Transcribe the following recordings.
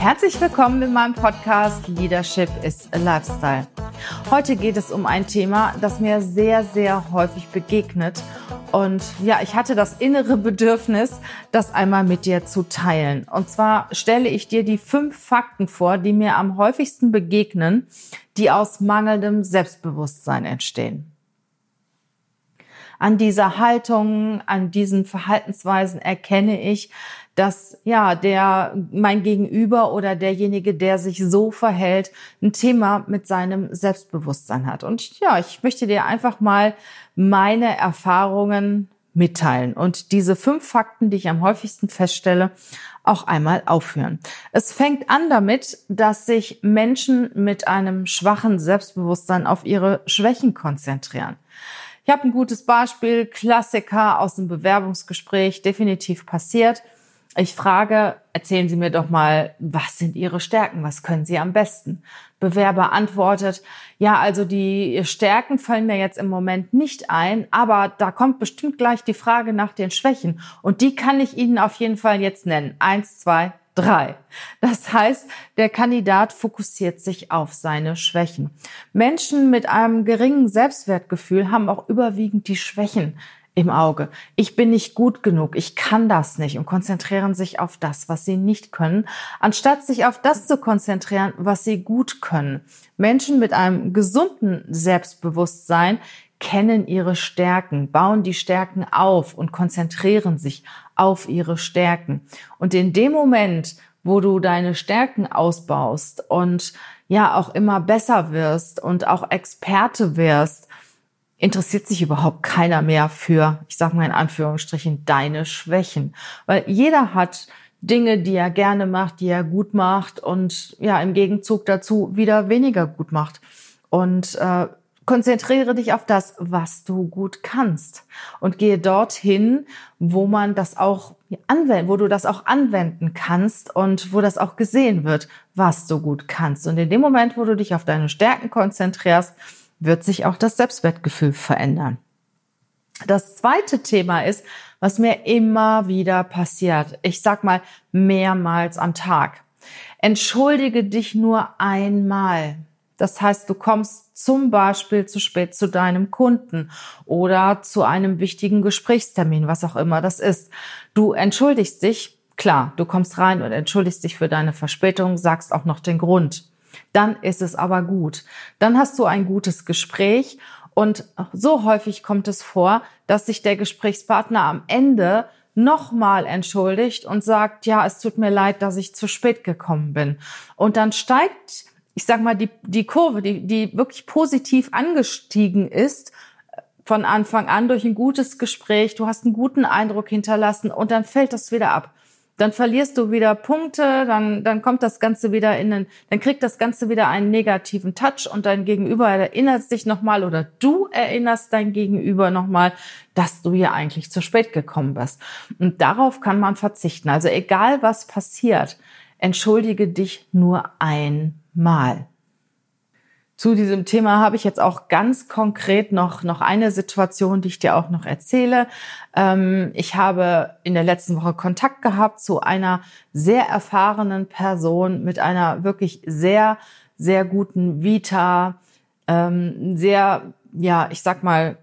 Herzlich willkommen in meinem Podcast Leadership is a Lifestyle. Heute geht es um ein Thema, das mir sehr, sehr häufig begegnet. Und ja, ich hatte das innere Bedürfnis, das einmal mit dir zu teilen. Und zwar stelle ich dir die fünf Fakten vor, die mir am häufigsten begegnen, die aus mangelndem Selbstbewusstsein entstehen. An dieser Haltung, an diesen Verhaltensweisen erkenne ich, dass ja der mein Gegenüber oder derjenige, der sich so verhält, ein Thema mit seinem Selbstbewusstsein hat. Und ja, ich möchte dir einfach mal meine Erfahrungen mitteilen und diese fünf Fakten, die ich am häufigsten feststelle, auch einmal aufführen. Es fängt an damit, dass sich Menschen mit einem schwachen Selbstbewusstsein auf ihre Schwächen konzentrieren. Ich habe ein gutes Beispiel, Klassiker aus dem Bewerbungsgespräch, definitiv passiert. Ich frage, erzählen Sie mir doch mal, was sind Ihre Stärken? Was können Sie am besten? Bewerber antwortet, ja, also die Stärken fallen mir jetzt im Moment nicht ein, aber da kommt bestimmt gleich die Frage nach den Schwächen. Und die kann ich Ihnen auf jeden Fall jetzt nennen. Eins, zwei, drei. Das heißt, der Kandidat fokussiert sich auf seine Schwächen. Menschen mit einem geringen Selbstwertgefühl haben auch überwiegend die Schwächen im Auge. Ich bin nicht gut genug, ich kann das nicht und konzentrieren sich auf das, was sie nicht können, anstatt sich auf das zu konzentrieren, was sie gut können. Menschen mit einem gesunden Selbstbewusstsein kennen ihre Stärken, bauen die Stärken auf und konzentrieren sich auf ihre Stärken. Und in dem Moment, wo du deine Stärken ausbaust und ja auch immer besser wirst und auch Experte wirst, interessiert sich überhaupt keiner mehr für, ich sage mal in Anführungsstrichen, deine Schwächen. Weil jeder hat Dinge, die er gerne macht, die er gut macht und ja, im Gegenzug dazu wieder weniger gut macht. Und äh, konzentriere dich auf das, was du gut kannst und gehe dorthin, wo man das auch anwenden, wo du das auch anwenden kannst und wo das auch gesehen wird, was du gut kannst. Und in dem Moment, wo du dich auf deine Stärken konzentrierst, wird sich auch das Selbstwertgefühl verändern. Das zweite Thema ist, was mir immer wieder passiert. Ich sag mal mehrmals am Tag. Entschuldige dich nur einmal. Das heißt, du kommst zum Beispiel zu spät zu deinem Kunden oder zu einem wichtigen Gesprächstermin, was auch immer das ist. Du entschuldigst dich, klar, du kommst rein und entschuldigst dich für deine Verspätung, sagst auch noch den Grund dann ist es aber gut. Dann hast du ein gutes Gespräch und so häufig kommt es vor, dass sich der Gesprächspartner am Ende nochmal entschuldigt und sagt, ja, es tut mir leid, dass ich zu spät gekommen bin. Und dann steigt, ich sag mal, die, die Kurve, die, die wirklich positiv angestiegen ist, von Anfang an durch ein gutes Gespräch, du hast einen guten Eindruck hinterlassen und dann fällt das wieder ab dann verlierst du wieder Punkte, dann, dann kommt das Ganze wieder in den, dann kriegt das Ganze wieder einen negativen Touch und dein Gegenüber erinnert sich nochmal oder du erinnerst dein Gegenüber nochmal, dass du ja eigentlich zu spät gekommen bist. Und darauf kann man verzichten. Also egal was passiert, entschuldige dich nur einmal. Zu diesem Thema habe ich jetzt auch ganz konkret noch, noch eine Situation, die ich dir auch noch erzähle. Ähm, ich habe in der letzten Woche Kontakt gehabt zu einer sehr erfahrenen Person mit einer wirklich sehr, sehr guten Vita, ähm, sehr, ja, ich sag mal,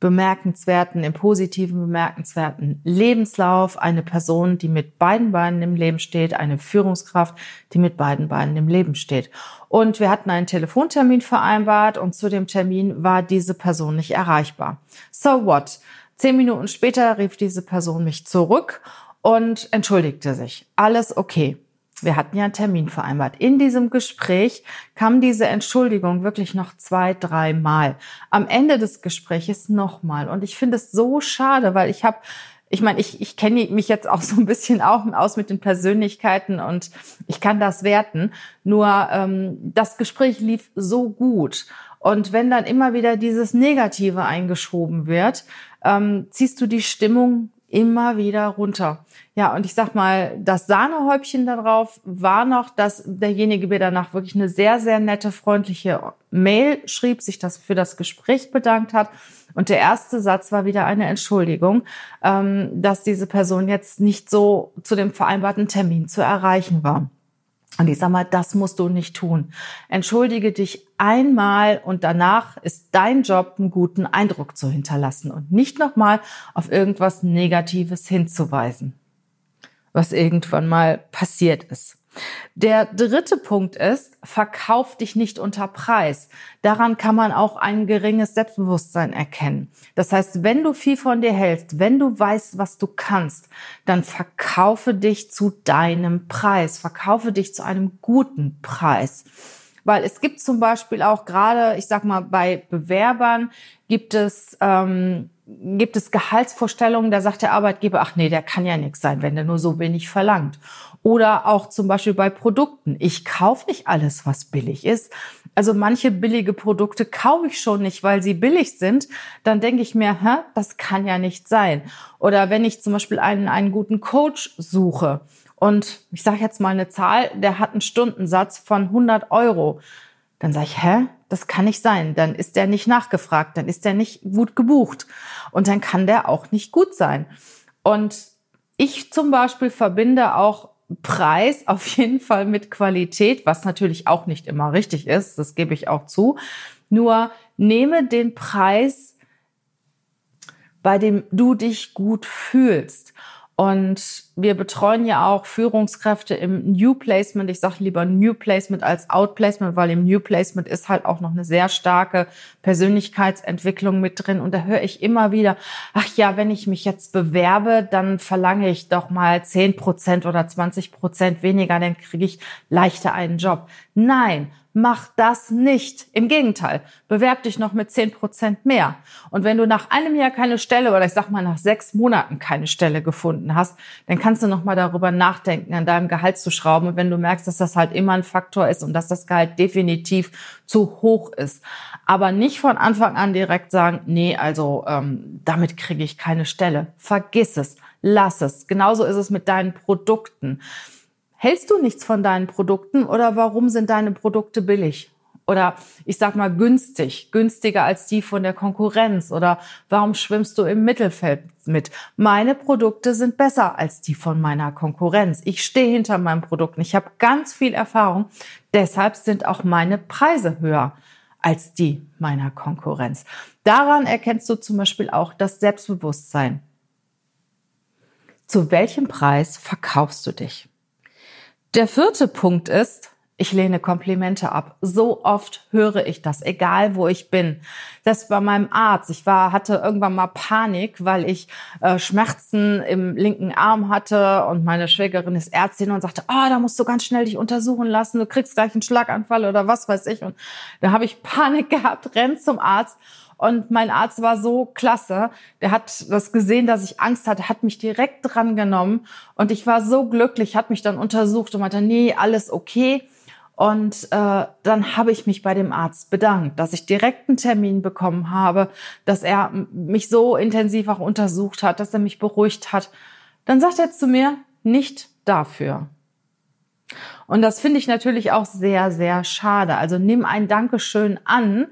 bemerkenswerten, im positiven bemerkenswerten Lebenslauf, eine Person, die mit beiden Beinen im Leben steht, eine Führungskraft, die mit beiden Beinen im Leben steht. Und wir hatten einen Telefontermin vereinbart und zu dem Termin war diese Person nicht erreichbar. So what? Zehn Minuten später rief diese Person mich zurück und entschuldigte sich. Alles okay. Wir hatten ja einen Termin vereinbart. In diesem Gespräch kam diese Entschuldigung wirklich noch zwei, drei Mal. Am Ende des Gespräches nochmal. Und ich finde es so schade, weil ich habe ich meine, ich, ich kenne mich jetzt auch so ein bisschen auch aus mit den Persönlichkeiten und ich kann das werten. Nur ähm, das Gespräch lief so gut Und wenn dann immer wieder dieses Negative eingeschoben wird, ähm, ziehst du die Stimmung immer wieder runter. Ja, und ich sag mal, das Sahnehäubchen darauf war noch, dass derjenige mir danach wirklich eine sehr, sehr nette, freundliche Mail schrieb, sich das für das Gespräch bedankt hat. Und der erste Satz war wieder eine Entschuldigung, ähm, dass diese Person jetzt nicht so zu dem vereinbarten Termin zu erreichen war. Und ich sag mal, das musst du nicht tun. Entschuldige dich einmal und danach ist dein Job, einen guten Eindruck zu hinterlassen und nicht nochmal auf irgendwas Negatives hinzuweisen, was irgendwann mal passiert ist. Der dritte Punkt ist, verkauf dich nicht unter Preis. Daran kann man auch ein geringes Selbstbewusstsein erkennen. Das heißt, wenn du viel von dir hältst, wenn du weißt, was du kannst, dann verkaufe dich zu deinem Preis. Verkaufe dich zu einem guten Preis. Weil es gibt zum Beispiel auch gerade, ich sag mal, bei Bewerbern gibt es, ähm, gibt es Gehaltsvorstellungen, da sagt der Arbeitgeber, ach nee, der kann ja nichts sein, wenn der nur so wenig verlangt. Oder auch zum Beispiel bei Produkten. Ich kaufe nicht alles, was billig ist. Also manche billige Produkte kaufe ich schon nicht, weil sie billig sind. Dann denke ich mir, hä, das kann ja nicht sein. Oder wenn ich zum Beispiel einen, einen guten Coach suche und ich sage jetzt mal eine Zahl, der hat einen Stundensatz von 100 Euro. Dann sage ich, hä, das kann nicht sein. Dann ist der nicht nachgefragt, dann ist der nicht gut gebucht und dann kann der auch nicht gut sein. Und ich zum Beispiel verbinde auch Preis auf jeden Fall mit Qualität, was natürlich auch nicht immer richtig ist, das gebe ich auch zu. Nur nehme den Preis, bei dem du dich gut fühlst. Und wir betreuen ja auch Führungskräfte im New Placement. Ich sage lieber New Placement als Out Placement, weil im New Placement ist halt auch noch eine sehr starke Persönlichkeitsentwicklung mit drin. Und da höre ich immer wieder, ach ja, wenn ich mich jetzt bewerbe, dann verlange ich doch mal 10 Prozent oder 20 Prozent weniger, dann kriege ich leichter einen Job. Nein, Mach das nicht. Im Gegenteil, bewerb dich noch mit zehn Prozent mehr. Und wenn du nach einem Jahr keine Stelle oder ich sag mal nach sechs Monaten keine Stelle gefunden hast, dann kannst du noch mal darüber nachdenken, an deinem Gehalt zu schrauben. Und wenn du merkst, dass das halt immer ein Faktor ist und dass das Gehalt definitiv zu hoch ist, aber nicht von Anfang an direkt sagen, nee, also ähm, damit kriege ich keine Stelle. Vergiss es, lass es. Genauso ist es mit deinen Produkten. Hältst du nichts von deinen Produkten oder warum sind deine Produkte billig? Oder ich sag mal günstig, günstiger als die von der Konkurrenz? Oder warum schwimmst du im Mittelfeld mit? Meine Produkte sind besser als die von meiner Konkurrenz. Ich stehe hinter meinen Produkten. Ich habe ganz viel Erfahrung. Deshalb sind auch meine Preise höher als die meiner Konkurrenz. Daran erkennst du zum Beispiel auch das Selbstbewusstsein. Zu welchem Preis verkaufst du dich? Der vierte Punkt ist, ich lehne Komplimente ab. So oft höre ich das, egal wo ich bin. Das bei meinem Arzt. Ich war, hatte irgendwann mal Panik, weil ich äh, Schmerzen im linken Arm hatte und meine Schwägerin ist Ärztin und sagte, oh, da musst du ganz schnell dich untersuchen lassen, du kriegst gleich einen Schlaganfall oder was weiß ich. Und da habe ich Panik gehabt, renn zum Arzt und mein Arzt war so klasse. Der hat das gesehen, dass ich Angst hatte, hat mich direkt dran genommen. Und ich war so glücklich, hat mich dann untersucht und meinte, nee, alles okay. Und äh, dann habe ich mich bei dem Arzt bedankt, dass ich direkt einen Termin bekommen habe, dass er mich so intensiv auch untersucht hat, dass er mich beruhigt hat. Dann sagt er zu mir, nicht dafür. Und das finde ich natürlich auch sehr, sehr schade. Also nimm ein Dankeschön an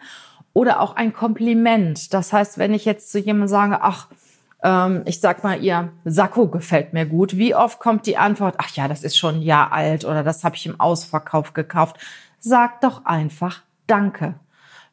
oder auch ein Kompliment. Das heißt, wenn ich jetzt zu jemandem sage, ach, ähm, ich sag mal, ihr Sakko gefällt mir gut. Wie oft kommt die Antwort, ach ja, das ist schon ein Jahr alt oder das habe ich im Ausverkauf gekauft. Sag doch einfach Danke.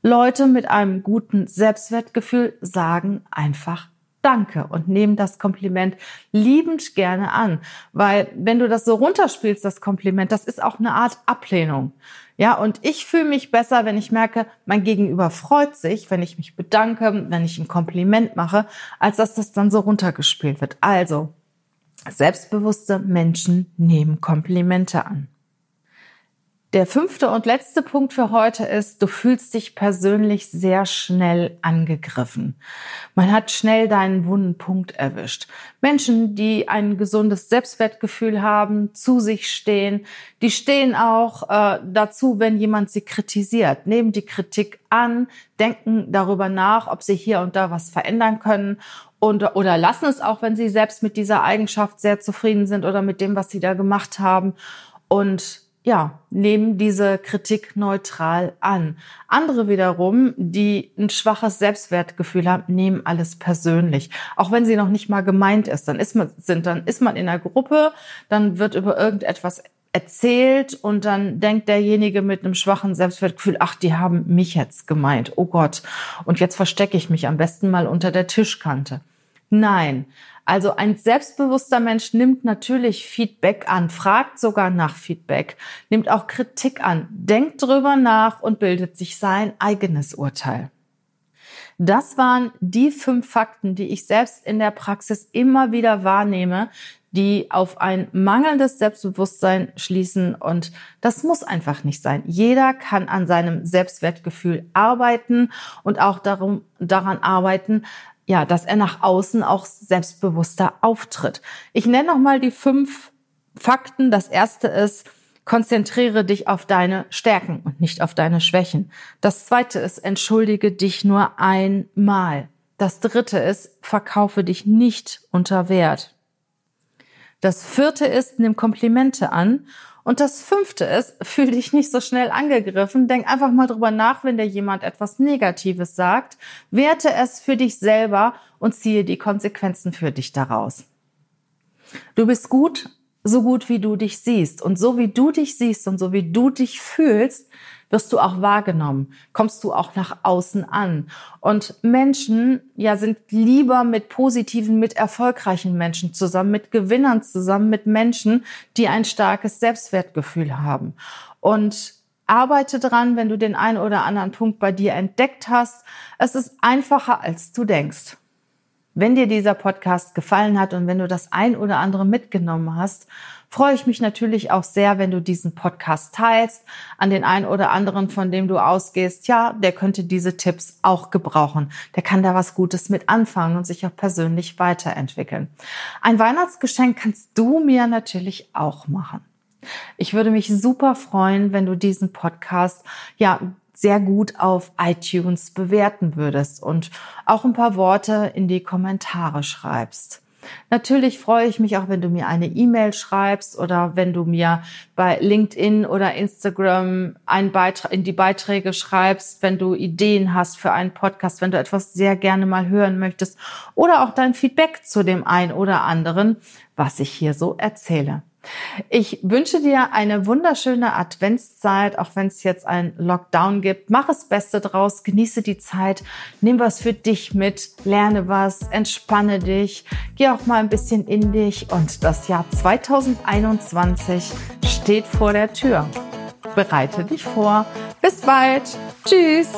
Leute mit einem guten Selbstwertgefühl sagen einfach Danke und nehmen das Kompliment liebend gerne an. Weil wenn du das so runterspielst, das Kompliment, das ist auch eine Art Ablehnung. Ja, und ich fühle mich besser, wenn ich merke, mein Gegenüber freut sich, wenn ich mich bedanke, wenn ich ein Kompliment mache, als dass das dann so runtergespielt wird. Also, selbstbewusste Menschen nehmen Komplimente an. Der fünfte und letzte Punkt für heute ist, du fühlst dich persönlich sehr schnell angegriffen. Man hat schnell deinen wunden Punkt erwischt. Menschen, die ein gesundes Selbstwertgefühl haben, zu sich stehen, die stehen auch äh, dazu, wenn jemand sie kritisiert, nehmen die Kritik an, denken darüber nach, ob sie hier und da was verändern können und, oder lassen es auch, wenn sie selbst mit dieser Eigenschaft sehr zufrieden sind oder mit dem, was sie da gemacht haben. Und ja, nehmen diese Kritik neutral an. Andere wiederum, die ein schwaches Selbstwertgefühl haben, nehmen alles persönlich. Auch wenn sie noch nicht mal gemeint ist. Dann ist man, sind, dann ist man in der Gruppe, dann wird über irgendetwas erzählt und dann denkt derjenige mit einem schwachen Selbstwertgefühl, ach, die haben mich jetzt gemeint. Oh Gott. Und jetzt verstecke ich mich am besten mal unter der Tischkante. Nein. Also ein selbstbewusster Mensch nimmt natürlich Feedback an, fragt sogar nach Feedback, nimmt auch Kritik an, denkt drüber nach und bildet sich sein eigenes Urteil. Das waren die fünf Fakten, die ich selbst in der Praxis immer wieder wahrnehme, die auf ein mangelndes Selbstbewusstsein schließen. Und das muss einfach nicht sein. Jeder kann an seinem Selbstwertgefühl arbeiten und auch darum, daran arbeiten, ja, dass er nach außen auch selbstbewusster auftritt. Ich nenne noch mal die fünf Fakten. Das erste ist, konzentriere dich auf deine Stärken und nicht auf deine Schwächen. Das zweite ist, entschuldige dich nur einmal. Das dritte ist, verkaufe dich nicht unter Wert. Das vierte ist, nimm Komplimente an. Und das fünfte ist, fühl dich nicht so schnell angegriffen. Denk einfach mal drüber nach, wenn dir jemand etwas Negatives sagt. Werte es für dich selber und ziehe die Konsequenzen für dich daraus. Du bist gut, so gut wie du dich siehst. Und so wie du dich siehst und so wie du dich fühlst, wirst du auch wahrgenommen, kommst du auch nach außen an. Und Menschen, ja, sind lieber mit positiven, mit erfolgreichen Menschen zusammen, mit Gewinnern zusammen, mit Menschen, die ein starkes Selbstwertgefühl haben. Und arbeite dran, wenn du den einen oder anderen Punkt bei dir entdeckt hast. Es ist einfacher, als du denkst. Wenn dir dieser Podcast gefallen hat und wenn du das ein oder andere mitgenommen hast, freue ich mich natürlich auch sehr, wenn du diesen Podcast teilst an den einen oder anderen, von dem du ausgehst, ja, der könnte diese Tipps auch gebrauchen. Der kann da was Gutes mit anfangen und sich auch persönlich weiterentwickeln. Ein Weihnachtsgeschenk kannst du mir natürlich auch machen. Ich würde mich super freuen, wenn du diesen Podcast ja sehr gut auf iTunes bewerten würdest und auch ein paar Worte in die Kommentare schreibst. Natürlich freue ich mich auch, wenn du mir eine E-Mail schreibst oder wenn du mir bei LinkedIn oder Instagram einen Beitrag, in die Beiträge schreibst, wenn du Ideen hast für einen Podcast, wenn du etwas sehr gerne mal hören möchtest oder auch dein Feedback zu dem einen oder anderen, was ich hier so erzähle. Ich wünsche dir eine wunderschöne Adventszeit, auch wenn es jetzt ein Lockdown gibt. Mach es Beste draus, genieße die Zeit, nimm was für dich mit, lerne was, entspanne dich, geh auch mal ein bisschen in dich und das Jahr 2021 steht vor der Tür. Bereite dich vor. Bis bald. Tschüss.